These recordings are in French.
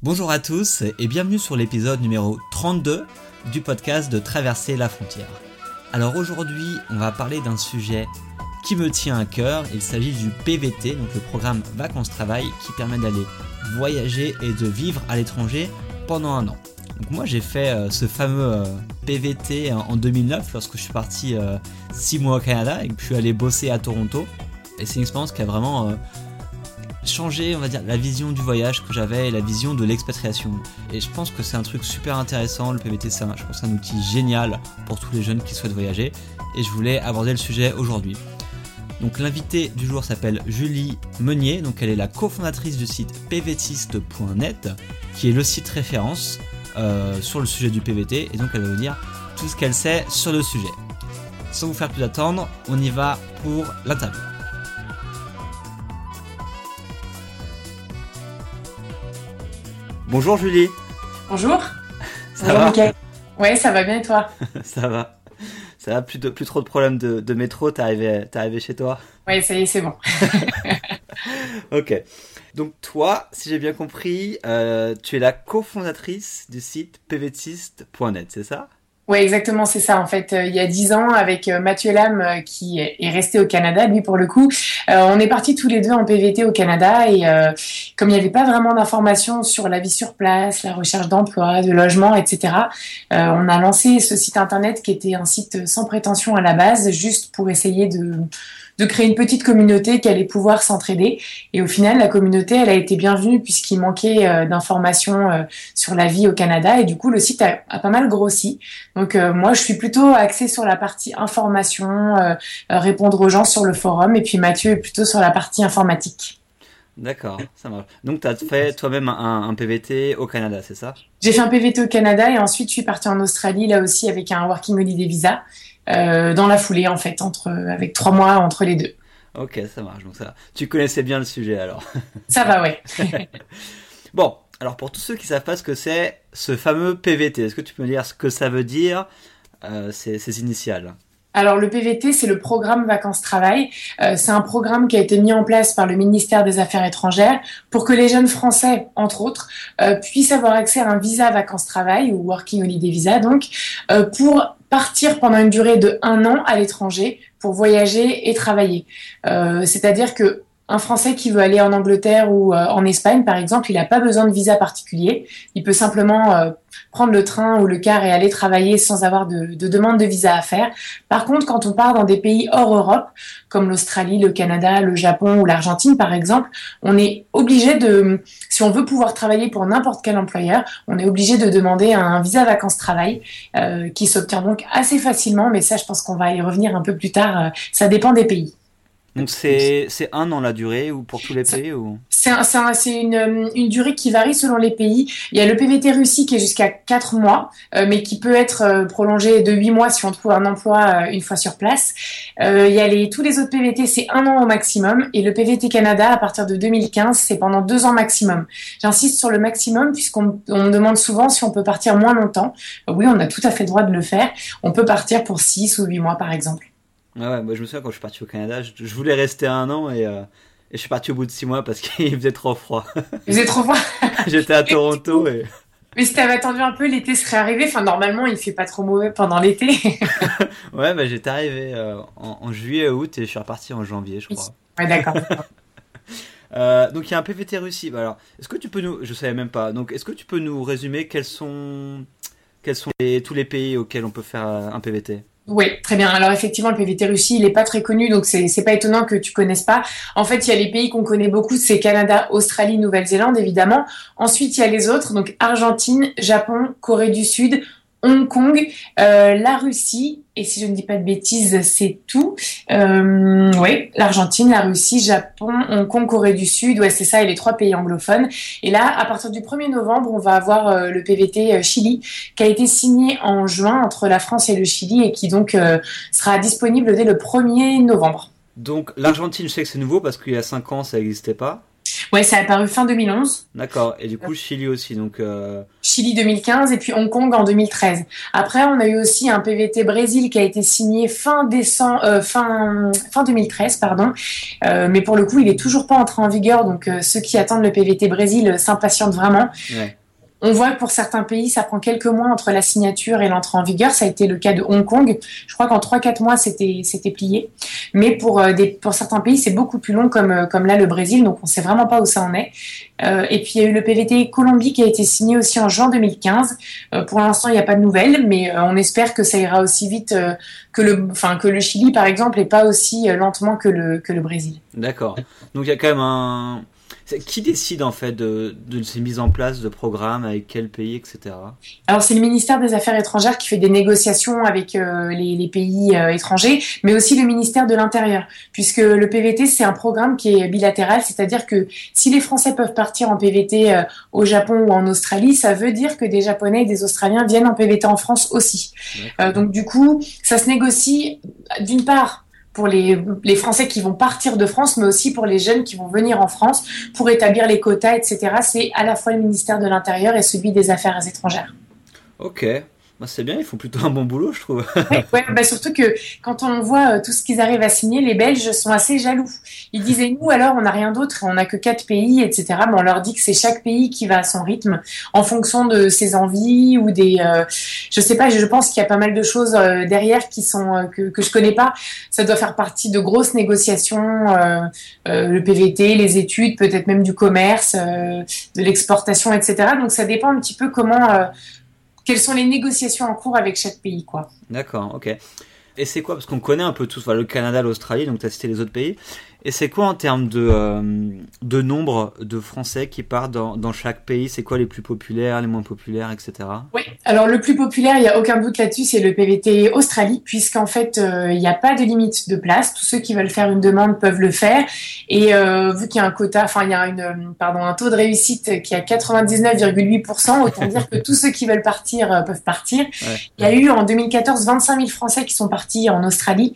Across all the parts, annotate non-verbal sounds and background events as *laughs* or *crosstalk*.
Bonjour à tous et bienvenue sur l'épisode numéro 32 du podcast de Traverser la frontière. Alors aujourd'hui, on va parler d'un sujet qui me tient à cœur. Il s'agit du PVT, donc le programme Vacances-Travail, qui permet d'aller voyager et de vivre à l'étranger pendant un an. Donc moi j'ai fait euh, ce fameux euh, PVT en 2009 lorsque je suis parti 6 euh, mois au Canada et que je allé bosser à Toronto. Et c'est une expérience qui a vraiment changer, on va dire, la vision du voyage que j'avais et la vision de l'expatriation. Et je pense que c'est un truc super intéressant, le PVT, c'est un, je pense un outil génial pour tous les jeunes qui souhaitent voyager. Et je voulais aborder le sujet aujourd'hui. Donc l'invité du jour s'appelle Julie Meunier, donc elle est la cofondatrice du site pvtiste.net, qui est le site référence euh, sur le sujet du PVT, et donc elle va vous dire tout ce qu'elle sait sur le sujet. Sans vous faire plus attendre, on y va pour l'interview. Bonjour Julie. Bonjour. Ça Bonjour va Ouais, ça va bien et toi *laughs* Ça va. Ça va, plus, de, plus trop de problèmes de, métro, t'es arrivé, arrivé chez toi Oui, ça y est, c'est bon. *laughs* ok. Donc toi, si j'ai bien compris, euh, tu es la cofondatrice du site pvtiste.net, c'est ça? Oui, exactement, c'est ça. En fait, euh, il y a dix ans, avec euh, Mathieu Lam, euh, qui est resté au Canada, lui pour le coup, on est partis tous les deux en PVT au Canada et comme il n'y avait pas vraiment d'informations sur la vie sur place, la recherche d'emploi, de logement, etc., on a lancé ce site internet qui était un site sans prétention à la base, juste pour essayer de de créer une petite communauté qui allait pouvoir s'entraider. Et au final, la communauté, elle a été bienvenue puisqu'il manquait euh, d'informations euh, sur la vie au Canada. Et du coup, le site a, pas mal grossi. Donc euh, moi, je suis plutôt axée sur la partie information, répondre aux gens sur le forum. Et puis Mathieu est plutôt sur la partie informatique. D'accord, ça marche. Donc, tu as fait toi-même un, un, PVT au Canada, c'est ça? J'ai fait un PVT au Canada et ensuite je suis partie en Australie, là aussi avec un Working Holiday Visa. Euh, dans la foulée en fait, entre avec trois mois entre les deux. Ok, ça marche. Donc ça, tu connaissais bien le sujet alors. *laughs* Ça va, ouais. *laughs* bon, alors pour tous ceux qui savent pas ce que c'est, ce fameux PVT, est-ce que tu peux me dire ce que ça veut dire, euh, ces, initiales? Alors le PVT, c'est le programme vacances-travail. Euh, c'est un programme qui a été mis en place par le ministère des Affaires étrangères pour que les jeunes Français, entre autres, euh, puissent avoir accès à un visa vacances-travail ou Working Holiday Visa, donc euh, pour partir pendant une durée de un an à l'étranger pour voyager et travailler. C'est-à-dire que un Français qui veut aller en Angleterre ou euh, en Espagne, par exemple, il n'a pas besoin de visa particulier. Il peut simplement euh, prendre le train ou le car et aller travailler sans avoir de, de, demande de visa à faire. Par contre, quand on part dans des pays hors Europe, comme l'Australie, le Canada, le Japon ou l'Argentine, par exemple, on est obligé de, si on veut pouvoir travailler pour n'importe quel employeur, on est obligé de demander un visa vacances-travail euh, qui s'obtient donc assez facilement. Mais ça, je pense qu'on va y revenir un peu plus tard. ça dépend des pays. Donc c'est un an la durée ou pour tous les pays ou? C'est une, une, durée qui varie selon les pays. Il y a le PVT Russie qui est jusqu'à 4 mois, euh, mais qui peut être euh, prolongé de 8 mois si on trouve un emploi euh, une fois sur place. il y a les, tous les autres PVT, c'est un an au maximum. Et le PVT Canada, à partir de 2015, c'est pendant 2 ans maximum. J'insiste sur le maximum puisqu'on on me demande souvent si on peut partir moins longtemps. Oui, on a tout à fait le droit de le faire. On peut partir pour 6 ou 8 mois par exemple. Ouais, moi je me souviens quand je suis parti au Canada, je, voulais rester un an et, euh, et, je suis parti au bout de six mois parce *laughs* qu'il faisait trop froid. Il faisait trop froid *laughs* J'étais à Toronto et. Mais si t'avais attendu un peu, l'été serait arrivé. Enfin, normalement, il fait pas trop mauvais pendant l'été. *laughs* ouais, bah j'étais arrivé euh, en, juillet, août et je suis reparti en janvier, je crois. Ouais, d'accord. euh, donc il y a un PVT Russie. Bah, alors, est-ce que tu peux nous, je savais même pas. Donc, est-ce que tu peux nous résumer quels sont, quels sont tous les pays auxquels on peut faire un PVT oui, très bien. Alors effectivement, le PVT Russie, il n'est pas très connu, donc c'est c'est pas étonnant que tu connaisses pas. En fait, il y a les pays qu'on connaît beaucoup, c'est Canada, Australie, Nouvelle-Zélande, évidemment. Ensuite, il y a les autres, donc Argentine, Japon, Corée du Sud, Hong Kong, euh, la Russie, et si je ne dis pas de bêtises, c'est tout. Euh, oui, l'Argentine, la Russie, Japon, Hong Kong, Corée du Sud, ouais, c'est ça, et les trois pays anglophones. Et là, à partir du 1er novembre, on va avoir euh, le PVT Chili, qui a été signé en juin entre la France et le Chili, et qui donc sera disponible dès le 1er novembre. Donc l'Argentine, je sais que c'est nouveau parce qu'il y a 5 ans, ça n'existait pas. Ouais, ça a apparu fin 2011. D'accord. Et du coup, Chili aussi, donc. Euh... Chili 2015 et puis Hong Kong en 2013. Après, on a eu aussi un PVT Brésil qui a été signé fin décembre, euh, fin fin 2013, pardon. Euh, mais pour le coup, il est toujours pas entré en vigueur, donc ceux qui attendent le PVT Brésil s'impatientent vraiment. Ouais. On voit que pour certains pays, ça prend quelques mois entre la signature et l'entrée en vigueur. Ça a été le cas de Hong Kong. Je crois qu'en 3-4 mois, c'était plié. Mais pour euh, pour certains pays, c'est beaucoup plus long, comme euh, comme là le Brésil. Donc on sait vraiment pas où ça en est. Euh, et puis il y a eu le PVT Colombie qui a été signé aussi en juin 2015. Euh, pour l'instant, il n'y a pas de nouvelles, mais on espère que ça ira aussi vite que le que le Chili par exemple et pas aussi lentement que le que le Brésil. D'accord. Donc il y a quand même un qui décide en fait de, de, ces mises en place de programmes avec quel pays, etc. Alors c'est le ministère des Affaires étrangères qui fait des négociations avec euh, les, les, pays euh, étrangers, mais aussi le ministère de l'Intérieur, puisque le PVT c'est un programme qui est bilatéral, c'est-à-dire que si les Français peuvent partir en PVT euh, au Japon ou en Australie, ça veut dire que des Japonais et des Australiens viennent en PVT en France aussi. donc du coup, ça se négocie d'une part pour les, Français qui vont partir de France, mais aussi pour les jeunes qui vont venir en France pour établir les quotas, etc. C'est à la fois le ministère de l'Intérieur et celui des Affaires étrangères. Ok. Bah, c'est bien, ils font plutôt un bon boulot, je trouve. ouais, bah, surtout que quand on voit euh, tout ce qu'ils arrivent à signer, les Belges sont assez jaloux. Ils disaient nous alors on n'a rien d'autre, on n'a que quatre pays, etc. Mais on leur dit que c'est chaque pays qui va à son rythme en fonction de ses envies ou des. Euh, je sais pas, je pense qu'il y a pas mal de choses euh, derrière qui sont euh, que que je connais pas. Ça doit faire partie de grosses négociations, le PVT, les études, peut-être même du commerce, de l'exportation, etc. Donc ça dépend un petit peu comment quelles sont les négociations en cours avec chaque pays, quoi. D'accord, ok. Et c'est quoi? Parce qu'on connaît un peu tous le Canada, l'Australie, donc tu as cité les autres pays. Et c'est quoi en termes de, euh, de nombre de Français qui partent dans, dans chaque pays? C'est quoi les plus populaires, les moins populaires, etc. Oui, alors le plus populaire, il n'y a aucun doute là-dessus, c'est le PVT Australie, puisqu'en fait, euh, il n'y a pas de limite de place. Tous ceux qui veulent faire une demande peuvent le faire. Et euh, vu qu'il y a un quota, enfin, il y a une, pardon, un taux de réussite qui est à 99,8%, autant dire que tous ceux qui veulent partir peuvent partir. il y a eu en 2014 25 000 Français qui sont partis en Australie.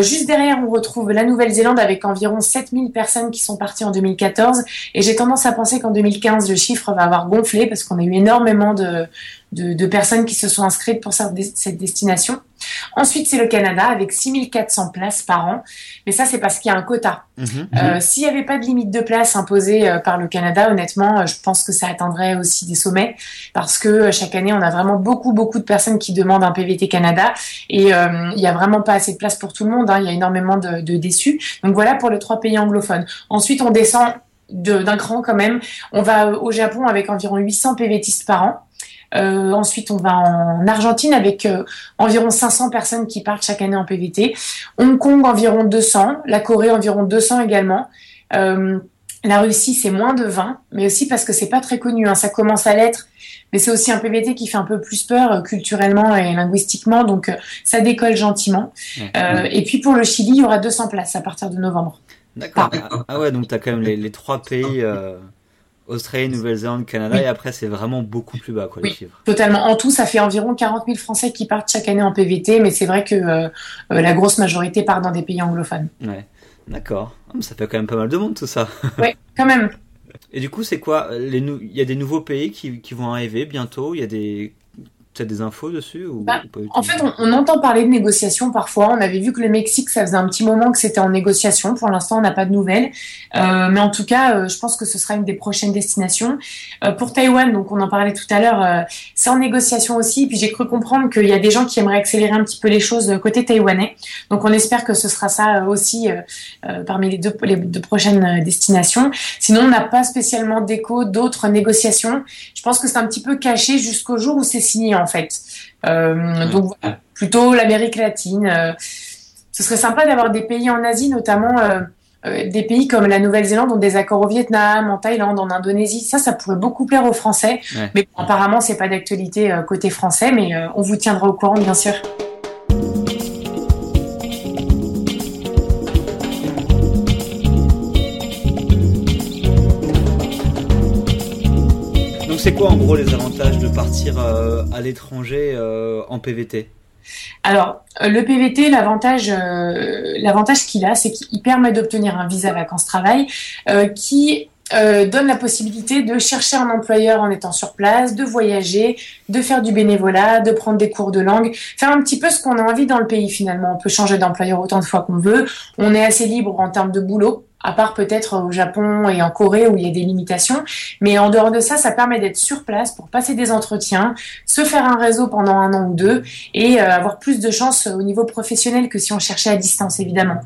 juste derrière, on retrouve la Nouvelle-Zélande avec environ 7000 personnes qui sont parties en 2014. Et j'ai tendance à penser qu'en 2015, le chiffre va avoir gonflé parce qu'on a eu énormément de, de, personnes qui se sont inscrites pour cette destination. Ensuite, c'est le Canada avec 6400 places par an. Mais ça, c'est parce qu'il y a un quota. Mhm. Euh, s'il n'y avait pas de limite de place imposée euh, par le Canada, honnêtement, euh, je pense que ça atteindrait aussi des sommets parce que chaque année, on a vraiment beaucoup, beaucoup de personnes qui demandent un PVT Canada et il n'y a vraiment pas assez de place pour tout le monde. Hein. Il y a énormément de, de déçus. Donc voilà pour les trois pays anglophones. Ensuite, on descend d'un cran quand même. On va au Japon avec environ 800 PVTistes par an. Euh, ensuite, on va en Argentine avec euh, environ 500 personnes qui partent chaque année en PVT. Hong Kong, environ 200. La Corée, environ 200 également. Euh, la Russie, c'est moins de 20, mais aussi parce que c'est pas très connu. Hein. Ça commence à l'être, mais c'est aussi un PVT qui fait un peu plus peur culturellement et linguistiquement, donc ça décolle gentiment. Et puis pour le Chili, il y aura 200 places à partir de novembre. D'accord. Ah ouais, donc tu as quand même les, les trois pays Australie, Nouvelle-Zélande, Canada, et après c'est vraiment beaucoup plus bas quoi, les chiffres. Totalement. En tout, ça fait environ 40 000 Français qui partent chaque année en PVT, mais c'est vrai que euh, euh, la grosse majorité part dans des pays anglophones. Ouais, d'accord. Ah, ça fait quand même pas mal de monde tout ça. *laughs* Oui, quand même. Et du coup, c'est quoi les Il y a des nouveaux pays qui, qui vont arriver bientôt? Il y a des des infos dessus ou, bah, En fait, on, entend parler de négociations parfois. On avait vu que le Mexique, ça faisait un petit moment que c'était en négociation. Pour l'instant, on n'a pas de nouvelles. Euh, mais en tout cas, euh, je pense que ce sera une des prochaines destinations. Euh, pour Taïwan, donc on en parlait tout à l'heure, c'est en négociation aussi. Puis j'ai cru comprendre qu'il y a des gens qui aimeraient accélérer un petit peu les choses côté taïwanais. Donc on espère que ce sera ça aussi parmi les deux, les deux prochaines destinations. Sinon, on n'a pas spécialement d'écho d'autres négociations. Je pense que c'est un petit peu caché jusqu'au jour où c'est signé en fait. Euh, donc plutôt l'Amérique latine. Euh, ce serait sympa d'avoir des pays en Asie, notamment euh, des pays comme la Nouvelle-Zélande ont des accords au Vietnam, en Thaïlande, en Indonésie. Ça, ça pourrait beaucoup plaire aux Français. Mais apparemment, c'est pas d'actualité côté français, mais on vous tiendra au courant, bien sûr. En gros les avantages de partir euh, à l'étranger euh, en PVT alors, euh, le PVT, l'avantage, l'avantage qu'il a, c'est qu'il permet d'obtenir un visa vacances-travail qui donne la possibilité de chercher un employeur en étant sur place, de voyager, de faire du bénévolat, de prendre des cours de langue, faire un petit peu ce qu'on a envie dans le pays finalement. On peut changer d'employeur autant de fois qu'on veut. On est assez libre en termes de boulot à part peut-être au Japon et en Corée où il y a des limitations. Mais en dehors de ça, ça permet d'être sur place pour passer des entretiens, se faire un réseau pendant un an ou deux et euh, avoir plus de chances au niveau professionnel que si on cherchait à distance, évidemment.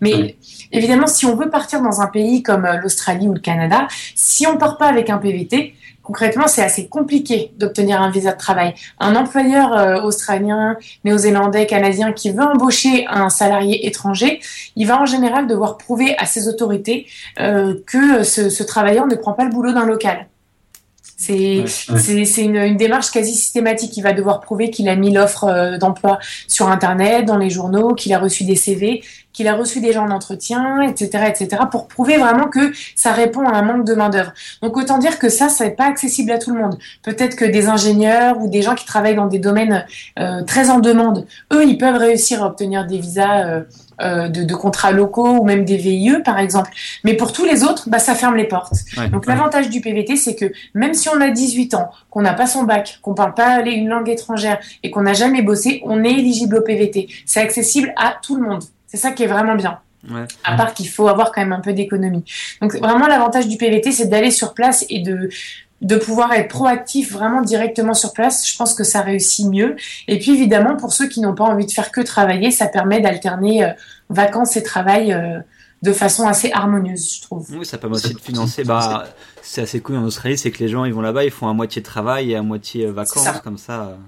Mais évidemment, si on veut partir dans un pays comme euh, l'Australie ou le Canada, si on part pas avec un PVT, concrètement, c'est assez compliqué d'obtenir un visa de travail. Un employeur euh, australien, néo-zélandais, canadien qui veut embaucher un salarié étranger, il va en général devoir prouver à ses autorités euh, que ce, ce, travailleur ne prend pas le boulot d'un local. C'est c'est une, une, démarche quasi systématique. Il va devoir prouver qu'il a mis l'offre euh, d'emploi sur Internet, dans les journaux, qu'il a reçu des CV, qu'il a reçu des gens en entretien, etc., etc., pour prouver vraiment que ça répond à un manque de main d'œuvre. Donc autant dire que ça, ça n'est pas accessible à tout le monde. Peut-être que des ingénieurs ou des gens qui travaillent dans des domaines euh, très en demande, eux, ils peuvent réussir à obtenir des visas. Euh, euh, de, de, contrats locaux ou même des VIE par exemple. Mais pour tous les autres, bah, ça ferme les portes. Donc l'avantage du PVT, c'est que même si on a 18 ans, qu'on n'a pas son bac, qu'on parle pas une langue étrangère et qu'on n'a jamais bossé, on est éligible au PVT. C'est accessible à tout le monde. C'est ça qui est vraiment bien. Ouais. À part qu'il faut avoir quand même un peu d'économie. Donc vraiment l'avantage du PVT, c'est d'aller sur place et de de pouvoir être proactif vraiment directement sur place, je pense que ça réussit mieux. Et puis évidemment, pour ceux qui n'ont pas envie de faire que travailler, ça permet d'alterner euh, vacances et travail euh, de façon assez harmonieuse, je trouve. Oui, ça permet aussi de financer. Bah, c'est assez cool en Australie, c'est que les gens ils vont là-bas, ils font à moitié travail et à moitié euh, vacances, comme ça.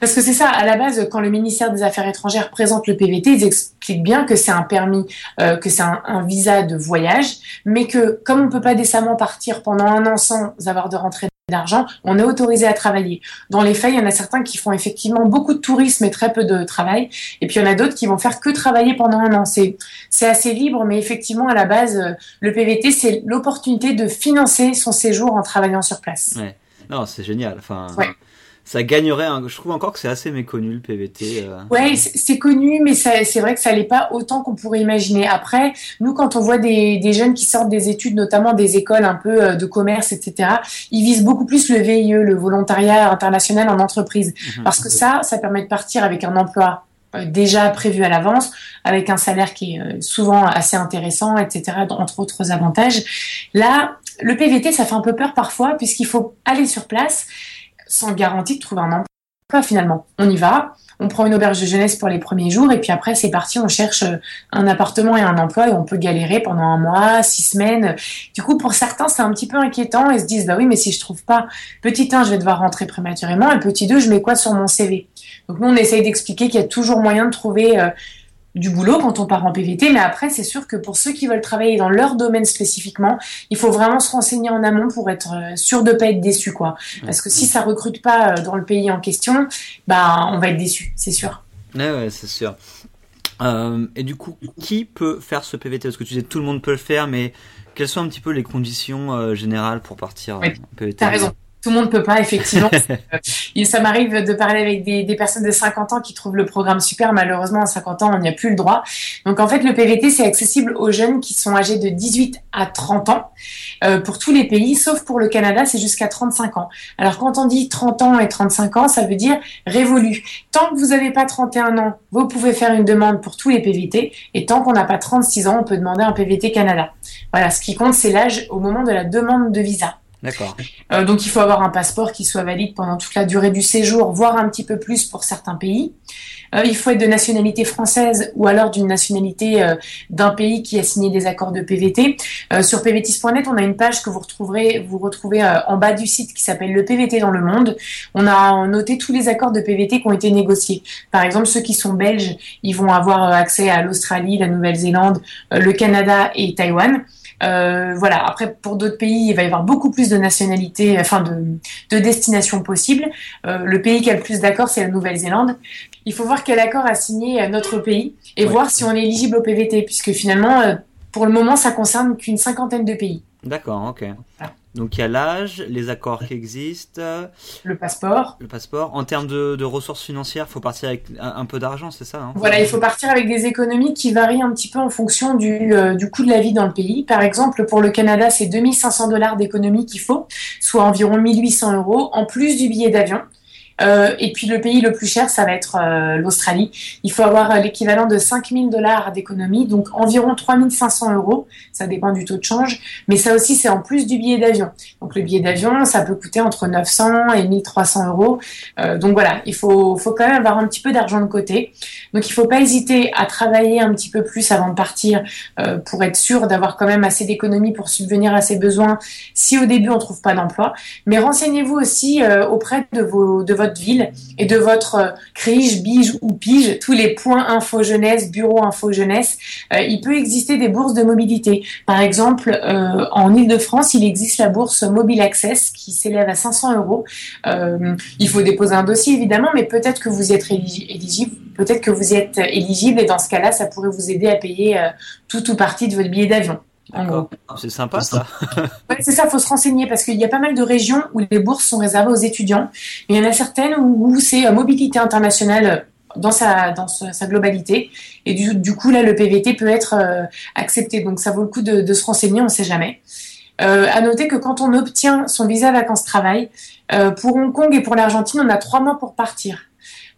Parce que c'est ça, à la base, quand le ministère des Affaires étrangères présente le PVT, ils expliquent bien que c'est un permis, euh, que c'est un, un, visa de voyage, mais que comme on peut pas décemment partir pendant un an sans avoir de rentrée d'argent, on est autorisé à travailler. Dans les faits, il y en a certains qui font effectivement beaucoup de tourisme et très peu de travail, et puis il y en a d'autres qui vont faire que travailler pendant un an. C'est c'est assez libre, mais effectivement, à la base, euh, le PVT, c'est l'opportunité de financer son séjour en travaillant sur place. Ouais. Non, c'est génial. Enfin, ouais ça gagnerait. Je trouve encore que c'est assez méconnu le PVT. Euh. Ouais, c'est connu, mais c'est vrai que ça l'est pas autant qu'on pourrait imaginer. Après, nous, quand on voit des, des, jeunes qui sortent des études, notamment des écoles un peu euh, de commerce, etc., ils visent beaucoup plus le VIE, le volontariat international en entreprise, mhm. parce que ça, ça permet de partir avec un emploi euh, déjà prévu à l'avance, avec un salaire qui est souvent assez intéressant, etc., entre autres avantages. Là, le PVT, ça fait un peu peur parfois, puisqu'il faut aller sur place sans garantie de trouver un emploi finalement. On y va, on prend une auberge de jeunesse pour les premiers jours et puis après c'est parti, on cherche euh, un appartement et un emploi et on peut galérer pendant un mois, six semaines. Du coup pour certains c'est un petit peu inquiétant et se disent bah oui mais si je trouve pas petit 1 je vais devoir rentrer prématurément et petit 2 je mets quoi sur mon CV. Donc nous on essaye d'expliquer qu'il y a toujours moyen de trouver euh, du boulot quand on part en PVT, mais après c'est sûr que pour ceux qui veulent travailler dans leur domaine spécifiquement, il faut vraiment se renseigner en amont pour être euh, sûr de pas être déçu quoi. Parce que si ça recrute pas euh, dans le pays en question, bah on va être déçu, c'est sûr. Ouais, ouais c'est sûr. Euh, et du coup, qui peut faire ce PVT Parce que tu disais tout le monde peut le faire, mais quelles sont un petit peu les conditions générales pour partir oui, en PVT T'as raison tout le monde peut pas, effectivement. *laughs* Euh, ça m'arrive de parler avec des, des, personnes de 50 ans qui trouvent le programme super. Malheureusement, à 50 ans, on n'y a plus le droit. Donc, en fait, le PVT, c'est accessible aux jeunes qui sont âgés de 18 à 30 ans euh, pour tous les pays, sauf pour le Canada, c'est jusqu'à 35 ans. Alors, quand on dit 30 ans et 35 ans, ça veut dire révolu. Tant que vous n'avez pas 31 ans, vous pouvez faire une demande pour tous les PVT. Et tant qu'on n'a pas 36 ans, on peut demander un PVT Canada. Voilà, ce qui compte, c'est l'âge au moment de la demande de visa. D'accord. Euh, donc il faut avoir un passeport qui soit valide pendant toute la durée du séjour, voire un petit peu plus pour certains pays. Euh, il faut être de nationalité française ou alors d'une nationalité euh, d'un pays qui a signé des accords de PVT. Sur pvtis.net, on a une page que vous retrouverez, vous retrouvez en bas du site qui s'appelle le PVT dans le monde. On a noté tous les accords de PVT qui ont été négociés. Par exemple, ceux qui sont belges, ils vont avoir accès à l'Australie, la Nouvelle-Zélande, le Canada et Taïwan. Euh, voilà. Après, pour d'autres pays, il va y avoir beaucoup plus de nationalités, enfin de, de destinations possibles. Euh, le pays qui a le plus d'accords, c'est la Nouvelle-Zélande. Il faut voir quel accord a signé notre pays et voir si on est éligible au PVT, puisque finalement, euh, pour le moment, ça concerne qu'une cinquantaine de pays. D'accord, ok. Donc il y a l'âge, les accords qui existent. Le passeport. Le passeport. En termes de, ressources financières, il faut partir avec un, peu d'argent, c'est ça hein? Voilà, il faut partir avec des économies qui varient un petit peu en fonction du, euh, du coût de la vie dans le pays. Par exemple, pour le Canada, c'est 2500 dollars d'économie qu'il faut, soit environ 1800 euros, en plus du billet d'avion. Euh, et puis le pays le plus cher, ça va être euh, l'Australie. Il faut avoir euh, l'équivalent de 5000 dollars d'économie, donc environ 3500 euros. Ça dépend du taux de change. Mais ça aussi, c'est en plus du billet d'avion. Donc le billet d'avion, ça peut coûter entre 900 et 1300 euros. donc voilà, il faut, faut quand même avoir un petit peu d'argent de côté. Donc il faut pas hésiter à travailler un petit peu plus avant de partir pour être sûr d'avoir quand même assez d'économies pour subvenir à ses besoins si au début on trouve pas d'emploi. Mais renseignez-vous aussi auprès de vos de votre ville et de votre euh, crige, bige ou pige, tous les points info jeunesse, bureau info jeunesse, euh, il peut exister des bourses de mobilité. Par exemple, euh, en Ile-de-France, il existe la bourse Mobile Access qui s'élève à 500 euros. il faut déposer un dossier évidemment, mais peut-être que vous êtes éligible, peut-être que vous y êtes éligible et dans ce cas-là, ça pourrait vous aider à payer tout ou partie de votre billet d'avion. C'est sympa ça. *laughs* ouais, c'est ça, faut se renseigner parce qu'il y a pas mal de régions où les bourses sont réservées aux étudiants. Mais il y en a certaines où, c'est euh, mobilité internationale euh, dans sa dans sa globalité. Et du, du, coup là le PVT peut être euh, accepté. Donc ça vaut le coup de, de se renseigner on ne sait jamais. Euh, à noter que quand on obtient son visa vacances travail euh, pour Hong Kong et pour l'Argentine on a trois mois pour partir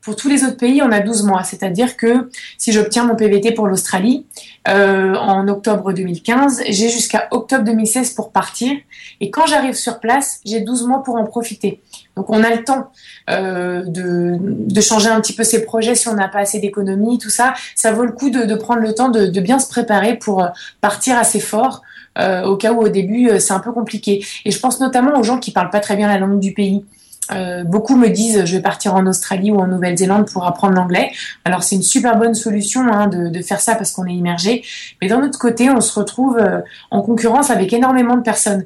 pour tous les autres pays, on a 12 mois. C'est-à-dire que si j'obtiens mon PVT pour l'Australie euh, en octobre 2015, j'ai jusqu'à octobre 2016 pour partir. Et quand j'arrive sur place, j'ai 12 mois pour en profiter. Donc on a le temps euh, de, de, changer un petit peu ses projets si on n'a pas assez d'économie, tout ça. Ça vaut le coup de, de prendre le temps de, de, bien se préparer pour euh, partir assez fort. Euh, au cas où au début euh, c'est un peu compliqué. Et je pense notamment aux gens qui parlent pas très bien la langue du pays. Euh, beaucoup me disent je vais partir en Australie ou en Nouvelle-Zélande pour apprendre l'anglais. Alors c'est une super bonne solution hein, de, faire ça parce qu'on est immergé. Mais d'un autre côté, on se retrouve euh, en concurrence avec énormément de personnes.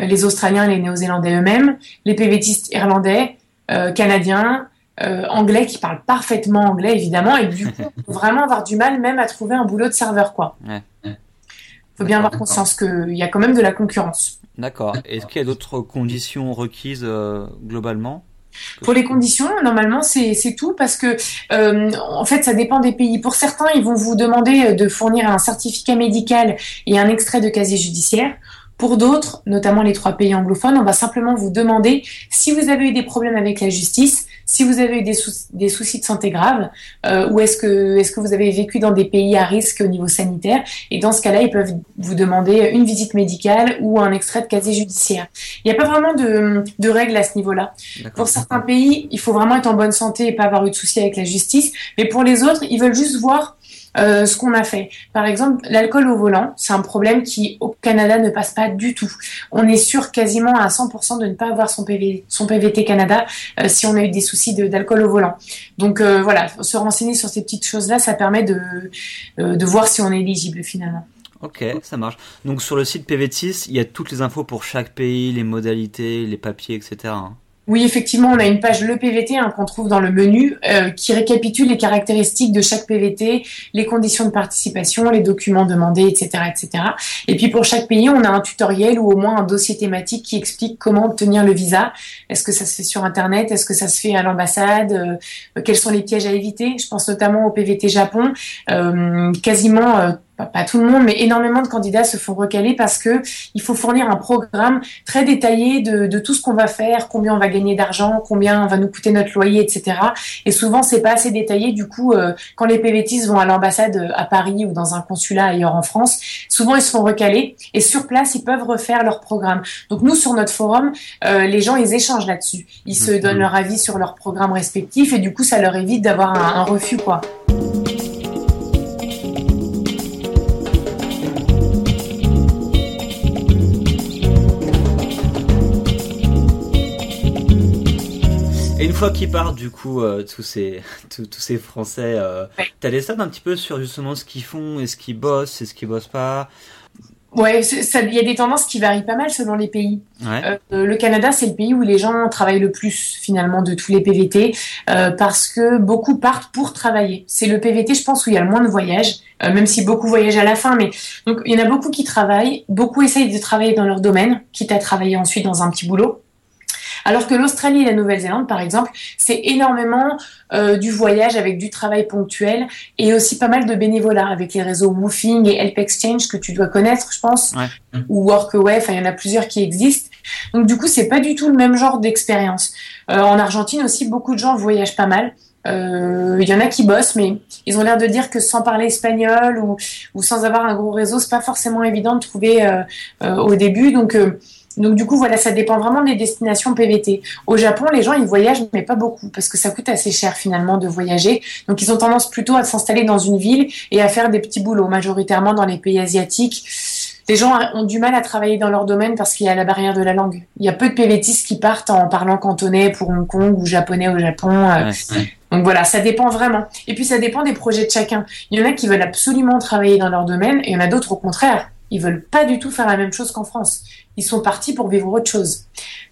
Euh, les Australiens les Néo-Zélandais eux-mêmes, les PVTistes irlandais, canadiens, anglais qui parlent parfaitement anglais évidemment. Et du coup, vraiment avoir du mal même à trouver un boulot de serveur. quoi. Faut bien avoir conscience qu'il y a quand même de la concurrence. D'accord. Est-ce qu'il y a d'autres conditions requises euh, globalement pour les conditions, normalement, c'est tout parce que, euh, en fait, ça dépend des pays. Pour certains, ils vont vous demander de fournir un certificat médical et un extrait de casier judiciaire. Pour d'autres, notamment les trois pays anglophones, on va simplement vous demander si vous avez eu des problèmes avec la justice, si vous avez eu des, des soucis de santé graves, euh, ou est-ce que, est-ce que vous avez vécu dans des pays à risque au niveau sanitaire. Et dans ce cas-là, ils peuvent vous demander une visite médicale ou un extrait de casier judiciaire. Il n'y a pas vraiment de, de règles à ce niveau-là. Pour certains pays, il faut vraiment être en bonne santé et pas avoir eu de soucis avec la justice. Mais pour les autres, ils veulent juste voir euh, ce qu'on a fait. Par exemple, l'alcool au volant, c'est un problème qui au Canada ne passe pas du tout. On est sûr quasiment à 100% de ne pas avoir son, PV, son PVT Canada euh, si on a eu des soucis d'alcool au volant. Donc euh, voilà, se renseigner sur ces petites choses-là, ça permet de, de voir si on est éligible finalement. Ok, ça marche. Donc sur le site PVTIS, il y a toutes les infos pour chaque pays, les modalités, les papiers, etc. Oui, effectivement, on a une page Le PVT hein, qu'on trouve dans le menu euh, qui récapitule les caractéristiques de chaque PVT, les conditions de participation, les documents demandés, etc., etc. Et puis pour chaque pays, on a un tutoriel ou au moins un dossier thématique qui explique comment obtenir le visa. Est-ce que ça se fait sur Internet? Est-ce que ça se fait à l'ambassade? Euh, Quels sont les pièges à éviter? Je pense notamment au PVT Japon. Euh, quasiment pas, tout le monde, mais énormément de candidats se font recaler parce que il faut fournir un programme très détaillé de, de tout ce qu'on va faire, combien on va gagner d'argent, combien va nous coûter notre loyer, etc. Et souvent, c'est pas assez détaillé. Du coup, euh, quand les PVTistes vont à l'ambassade euh, à Paris ou dans un consulat ailleurs en France, souvent ils se font recaler et sur place, ils peuvent refaire leur programme. Donc nous, sur notre forum, euh, les gens, ils échangent là-dessus. Ils se mmh. donnent leur avis sur leur programme respectif et du coup, ça leur évite d'avoir un, un refus, quoi. Fois qu'ils partent, du coup, euh, tous ces *laughs* tous, ces Français, euh, t'as des stats un petit peu sur justement ce qu'ils font, est-ce qu'ils bossent, est-ce qu'ils bossent pas? Ouais, il y a des tendances qui varient pas mal selon les pays. Euh, le Canada, c'est le pays où les gens travaillent le plus finalement de tous les PVT euh, parce que beaucoup partent pour travailler. C'est le PVT, je pense, où il y a le moins de voyages, euh, même si beaucoup voyagent à la fin. Mais donc il y en a beaucoup qui travaillent, beaucoup essayent de travailler dans leur domaine, quitte à travailler ensuite dans un petit boulot. Alors que l'Australie et la Nouvelle-Zélande, par exemple, c'est énormément euh, du voyage avec du travail ponctuel et aussi pas mal de bénévolat avec les réseaux Woofing et Help Exchange que tu dois connaître, je pense, ou Workaway. Enfin, il y en a plusieurs qui existent. Donc du coup, c'est pas du tout le même genre d'expérience. Euh, en Argentine aussi, beaucoup de gens voyagent pas mal. Euh, il y en a qui bossent, mais ils ont l'air de dire que sans parler espagnol ou, ou sans avoir un gros réseau, c'est pas forcément évident de trouver au début. Donc donc du coup, voilà, ça dépend vraiment des destinations PVT. Au Japon, les gens, ils voyagent, mais pas beaucoup, parce que ça coûte assez cher finalement de voyager. Donc ils ont tendance plutôt à s'installer dans une ville et à faire des petits boulots, majoritairement dans les pays asiatiques. Les gens ont du mal à travailler dans leur domaine parce qu'il y a la barrière de la langue. Il y a peu de PVTistes qui partent en parlant cantonais pour Hong Kong ou japonais au Japon. Euh. Donc voilà, ça dépend vraiment. Et puis ça dépend des projets de chacun. Il y en a qui veulent absolument travailler dans leur domaine et il y en a d'autres au contraire. Ils veulent pas du tout faire la même chose qu'en France ils sont partis pour vivre autre chose.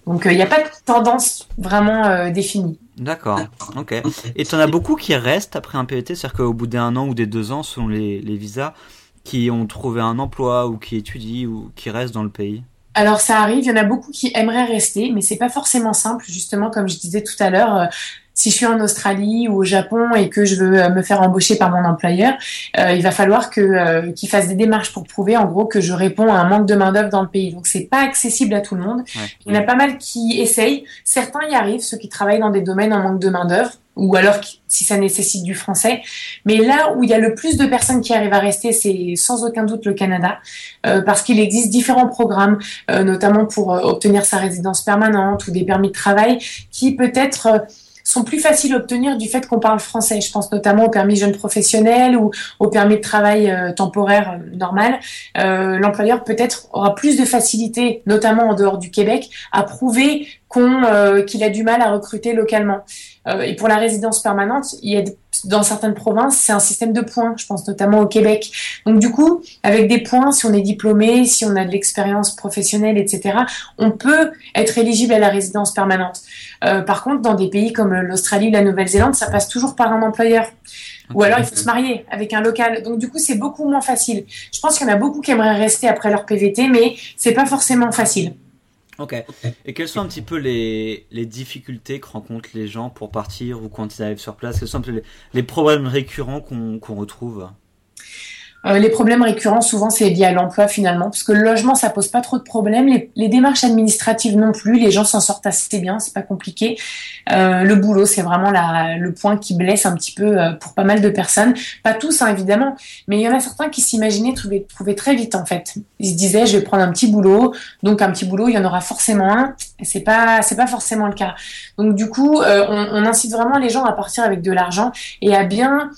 Donc il euh, n'y a pas de tendance vraiment euh, définie. D'accord, ok. Et tu en as beaucoup qui restent après un PVT, c'est-à-dire qu'au bout d'un an ou des deux ans, selon les, les visas, qui ont trouvé un emploi ou qui étudient ou qui restent dans le pays? Alors ça arrive, il y en a beaucoup qui aimeraient rester, mais c'est pas forcément simple, justement comme je disais tout à l'heure. Euh, si je suis en Australie ou au Japon et que je veux euh, me faire embaucher par mon employeur, euh, il va falloir que euh, qu'il fasse des démarches pour prouver en gros que je réponds à un manque de main d'œuvre dans le pays. Donc c'est pas accessible à tout le monde. Il y en a pas mal qui essayent. Certains y arrivent, ceux qui travaillent dans des domaines en manque de main d'œuvre ou alors si ça nécessite du français. Mais là où il y a le plus de personnes qui arrivent à rester, c'est sans aucun doute le Canada, parce qu'il existe différents programmes, notamment pour obtenir sa résidence permanente ou des permis de travail, qui peut-être sont plus faciles à obtenir du fait qu'on parle français. Je pense notamment au permis jeune professionnel ou au permis de travail euh, temporaire euh, normal. Euh, L'employeur peut-être aura plus de facilité, notamment en dehors du Québec, à prouver qu'il a du mal à recruter localement. Et pour la résidence permanente, il y a dans certaines provinces, c'est un système de points. Je pense notamment au Québec. Donc du coup, avec des points, si on est diplômé, si on a de l'expérience professionnelle, etc., on peut être éligible à la résidence permanente. Euh, par contre, dans des pays comme l'Australie, la Nouvelle-Zélande, ça passe toujours par un employeur. Ou alors il faut se marier avec un local. Donc du coup, c'est beaucoup moins facile. Je pense qu'il y en a beaucoup qui aimeraient rester après leur PVT, mais c'est pas forcément facile. Ok. Et quelles sont un petit peu les, les difficultés que rencontrent les gens pour partir ou quand ils arrivent sur place? Quels sont les, les problèmes récurrents qu'on qu'on retrouve? Euh, les problèmes récurrents, souvent, c'est lié à l'emploi finalement, parce que le logement, ça pose pas trop de problèmes. Les, les démarches administratives non plus, les gens s'en sortent assez bien, c'est pas compliqué. Euh, le boulot, c'est vraiment la, le point qui blesse un petit peu euh, pour pas mal de personnes. Pas tous, hein, évidemment, mais il y en a certains qui s'imaginaient trouver, trouver très vite en fait. Ils se disaient, je vais prendre un petit boulot, donc un petit boulot, il y en aura forcément un. C'est pas, c'est pas forcément le cas. Donc du coup, euh, on, on incite vraiment les gens à partir avec de l'argent et à bien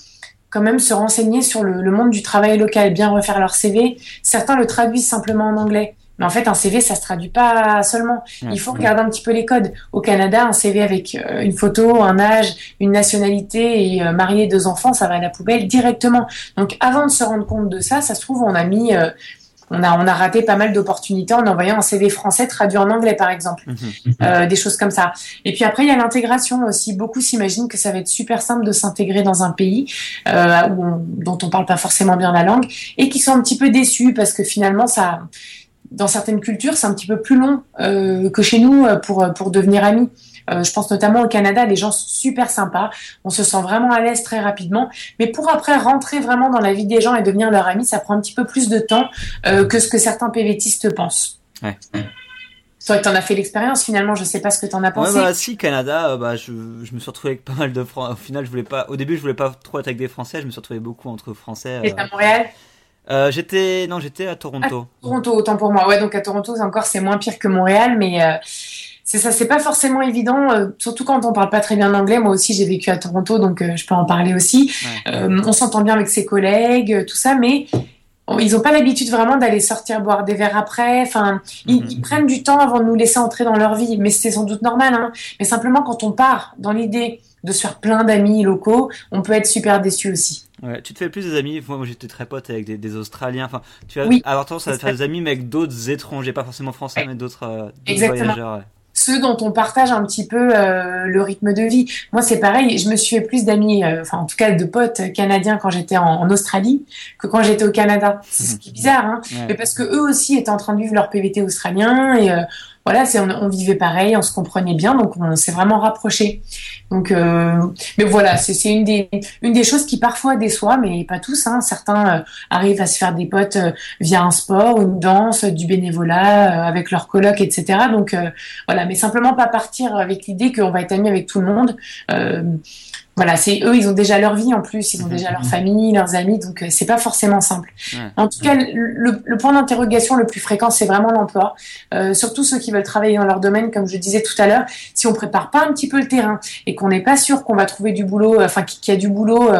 quand même se renseigner sur le, monde du travail local, bien refaire leur CV. Certains le traduisent simplement en anglais. Mais en fait, un CV, ça se traduit pas seulement. Il faut regarder un petit peu les codes. Au Canada, un CV avec euh, une photo, un âge, une nationalité et euh, marié deux enfants, ça va à la poubelle directement. Donc, avant de se rendre compte de ça, ça se trouve, on a mis euh, on a, on a raté pas mal d'opportunités en envoyant un CV français traduit en anglais, par exemple. Mhm. Euh, des choses comme ça. Et puis après, il y a l'intégration aussi. Beaucoup s'imaginent que ça va être super simple de s'intégrer dans un pays euh, dont on parle pas forcément bien la langue et qui sont un petit peu déçus parce que finalement, ça, dans certaines cultures, c'est un petit peu plus long euh, que chez nous pour, pour devenir amis. Euh, je pense notamment au Canada, les gens sont super sympas, on se sent vraiment à l'aise très rapidement. Mais pour après rentrer vraiment dans la vie des gens et devenir leur ami, ça prend un petit peu plus de temps euh, que ce que certains PVTistes pensent. Ouais. Toi, tu en as fait l'expérience finalement, je sais pas ce que tu en as pensé. Ouais, bah si, Canada, euh, bah, je, je, me suis retrouvé avec pas mal de Français. Au final, je voulais pas, au début, je voulais pas trop être avec des Français, je me suis retrouvé beaucoup entre Français. Et à Montréal? Euh, j'étais non j'étais à Toronto. Toronto autant pour moi ouais donc à Toronto encore c'est moins pire que Montréal mais euh, c'est ça, c'est pas forcément évident, euh, surtout quand on parle pas très bien anglais. Moi aussi, j'ai vécu à Toronto, donc je peux en parler aussi. On s'entend bien avec ses collègues, tout ça, mais ils n'ont pas l'habitude vraiment d'aller sortir boire des verres après. Enfin, ils, mhm. prennent du temps avant de nous laisser entrer dans leur vie, mais c'est sans doute normal. Hein. Mais simplement, quand on part dans l'idée de se faire plein d'amis locaux, on peut être super déçu aussi. Ouais, tu te fais plus des amis. Moi, j'étais très pote avec des, Australiens. Enfin, tu vas avoir tendance à faire des amis, mais avec d'autres étrangers, pas forcément français, mais d'autres euh, voyageurs ceux dont on partage un petit peu euh, le rythme de vie. Moi, c'est pareil. Je me suis fait plus d'amis, euh, enfin en tout cas de potes canadiens quand j'étais en, Australie que quand j'étais au Canada. C'est ce qui est bizarre, hein. Mais parce que eux aussi étaient en train de vivre leur PVT australien et euh, voilà, c'est on, vivait pareil, on se comprenait bien, donc on s'est vraiment rapprochés. Euh, mais voilà, c'est une des une des choses qui parfois déçoit, mais pas tous. Hein. Certains euh, arrivent à se faire des potes euh, via un sport, une danse, du bénévolat, avec leur coloc, etc. Donc voilà, mais simplement pas partir avec l'idée qu'on va être amis avec tout le monde voilà, c'est eux, ils ont déjà leur vie en plus, ils ont mhm. déjà leur famille, leurs amis, donc euh, c'est pas forcément simple. En tout cas, le, point d'interrogation le plus fréquent, c'est vraiment l'emploi. Euh, surtout ceux qui veulent travailler dans leur domaine, comme je disais tout à l'heure. Si on prépare pas un petit peu le terrain et qu'on n'est pas sûr qu'on va trouver du boulot, euh, enfin qu'il y a du boulot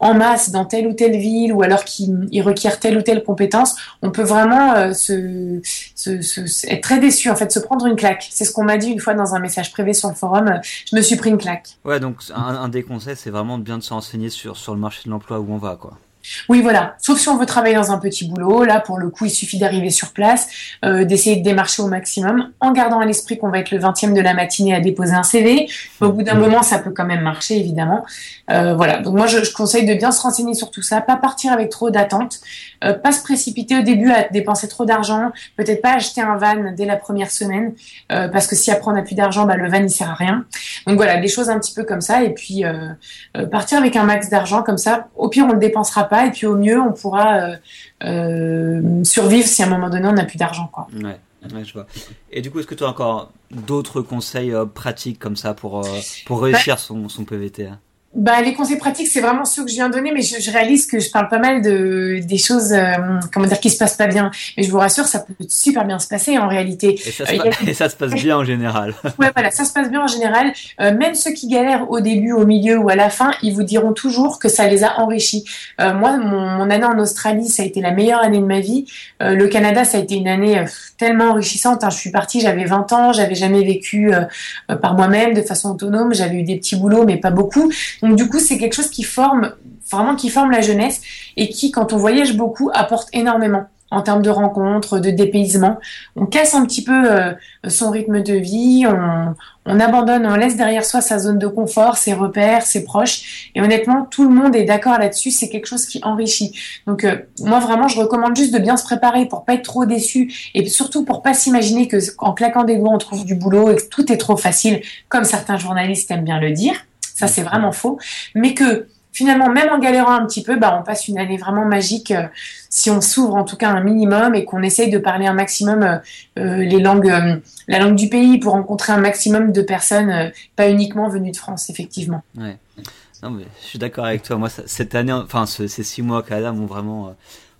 en masse dans telle ou telle ville, ou alors qu'il requiert telle ou telle compétence, on peut vraiment se, se, être très déçu, en fait, se prendre une claque. C'est ce qu'on m'a dit une fois dans un message privé sur le forum. Je me suis pris une claque. Ouais, donc un, un des c'est vraiment bien de se renseigner sur, sur le marché de l'emploi où on va, quoi. Oui, voilà. Sauf si on veut travailler dans un petit boulot. Là, pour le coup, il suffit d'arriver sur place, euh, d'essayer de démarcher au maximum, en gardant à l'esprit qu'on va être le 20e de la matinée à déposer un CV. Au bout d'un moment, ça peut quand même marcher, évidemment. Euh, voilà. Donc moi, je, je, conseille de bien se renseigner sur tout ça, pas partir avec trop d'attentes, euh, pas se précipiter au début à dépenser trop d'argent, peut-être pas acheter un van dès la première semaine, euh, parce que si après on n'a plus d'argent, bah, le van il sert à rien. Donc voilà, des choses un petit peu comme ça, et puis euh, partir avec un max d'argent comme ça. Au pire, on le dépensera pas, et puis au mieux, on pourra survivre si à un moment donné on n'a plus d'argent, quoi. Ouais. je vois. Et du coup, est-ce que tu as encore d'autres conseils pratiques comme ça pour, pour réussir son, son PVT bah, les conseils pratiques, c'est vraiment ceux que je viens de donner, mais je, je, réalise que je parle pas mal de des choses, euh, comment dire, qui se passent pas bien. Mais je vous rassure, ça peut super bien se passer en réalité. Et ça, se, euh, *laughs* et ça se passe bien en général. *laughs* ouais, voilà, ça se passe bien en général. Euh, même ceux qui galèrent au début, au milieu ou à la fin, ils vous diront toujours que ça les a enrichis. Euh, moi, mon, mon, année en Australie, ça a été la meilleure année de ma vie. le Canada, ça a été une année tellement enrichissante. Hein. Je suis partie, j'avais 20 ans, j'avais jamais vécu par moi-même de façon autonome. J'avais eu des petits boulots, mais pas beaucoup. Donc du coup, c'est quelque chose qui forme vraiment qui forme la jeunesse et qui, quand on voyage beaucoup, apporte énormément en termes de rencontres, de dépaysement. On casse un petit peu euh, son rythme de vie, on, on, abandonne, on laisse derrière soi sa zone de confort, ses repères, ses proches. Et honnêtement, tout le monde est d'accord là-dessus. C'est quelque chose qui enrichit. Donc euh, moi vraiment, je recommande juste de bien se préparer pour pas être trop déçu et surtout pour pas s'imaginer que en claquant des doigts on trouve du boulot et que tout est trop facile, comme certains journalistes aiment bien le dire ça c'est vraiment faux, mais que finalement, même en galérant un petit peu, bah, on passe une année vraiment magique euh, si on s'ouvre en tout cas un minimum et qu'on essaye de parler un maximum euh, euh, les langues, la langue du pays pour rencontrer un maximum de personnes, pas uniquement venues de France, effectivement. Ouais. Non, mais je suis d'accord avec toi. Moi, cette année, enfin, ces six mois au Canada m'ont vraiment,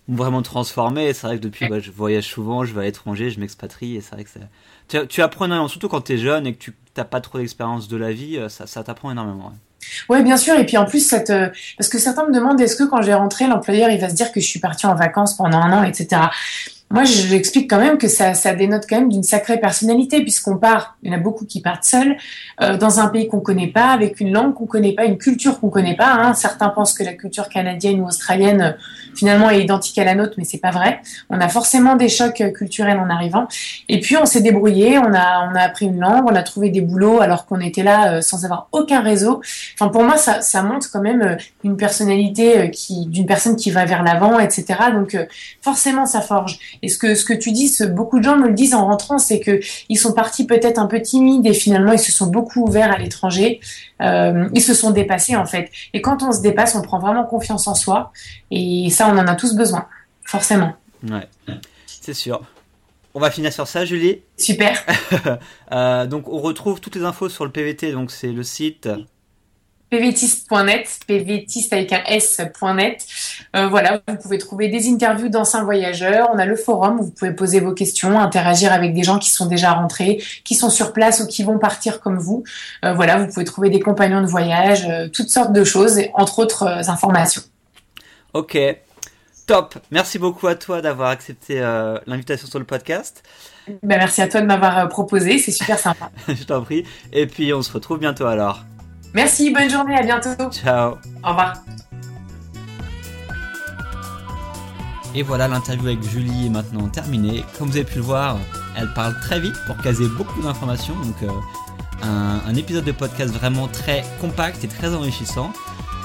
vraiment transformé. C'est vrai que depuis, bah, je voyage souvent, je vais à l'étranger, je m'expatrie et c'est vrai que tu, tu apprends surtout quand tu es jeune et que tu t'as pas trop d'expérience de la vie, euh, ça, t'apprend énormément. Oui, bien sûr. Et puis en plus, cette, parce que certains me demandent est-ce que quand je vais rentrer, l'employeur il va se dire que je suis partie en vacances pendant un an, etc. Moi, j'explique quand même que ça, dénote quand même d'une sacrée personnalité, puisqu'on part, il y en a beaucoup qui partent seuls, euh, dans un pays qu'on connaît pas, avec une langue qu'on connaît pas, une culture qu'on connaît pas. Hein. Certains pensent que la culture canadienne ou australienne, euh, finalement, est identique à la nôtre, mais c'est pas vrai. On a forcément des chocs euh, culturels en arrivant. Et puis, on s'est débrouillé, on a, appris une langue, on a trouvé des boulots alors qu'on était là sans avoir aucun réseau. Enfin, pour moi, ça, montre quand même une personnalité d'une personne qui va vers l'avant, etc. Donc, forcément, ça forge. Et ce que, ce que tu dis, ce, beaucoup de gens me le disent en rentrant, c'est que ils sont partis peut-être un peu timides et finalement ils se sont beaucoup ouverts à l'étranger. Euh, ils se sont dépassés en fait. Et quand on se dépasse, on prend vraiment confiance en soi. Et ça, on en a tous besoin, forcément. Ouais, c'est sûr. On va finir sur ça, Julie. Super. *laughs* euh, donc, on retrouve toutes les infos sur le PVT. Donc, c'est le site pvtiste.net, pvtiste avec un s.net. Euh, voilà, vous pouvez trouver des interviews d'anciens voyageurs. On a le forum où vous pouvez poser vos questions, interagir avec des gens qui sont déjà rentrés, qui sont sur place ou qui vont partir comme vous. Euh, voilà, vous pouvez trouver des compagnons de voyage, euh, toutes sortes de choses, entre autres informations. Ok, top. Merci beaucoup à toi d'avoir accepté l'invitation sur le podcast. Ben, merci à toi de m'avoir proposé, c'est super sympa. *laughs* Je t'en prie. Et puis on se retrouve bientôt alors. Merci, bonne journée, à bientôt. Ciao. Au revoir. Et voilà, l'interview avec Julie est maintenant terminée. Comme vous avez pu le voir, elle parle très vite pour caser beaucoup d'informations. Donc euh, un, épisode de podcast vraiment très compact et très enrichissant.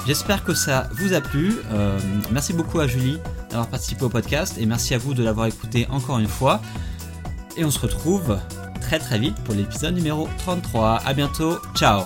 J'espère que ça vous a plu. Euh, merci beaucoup à Julie d'avoir participé au podcast et merci à vous de l'avoir écouté encore une fois. Et on se retrouve très très vite pour l'épisode numéro 33. A bientôt, ciao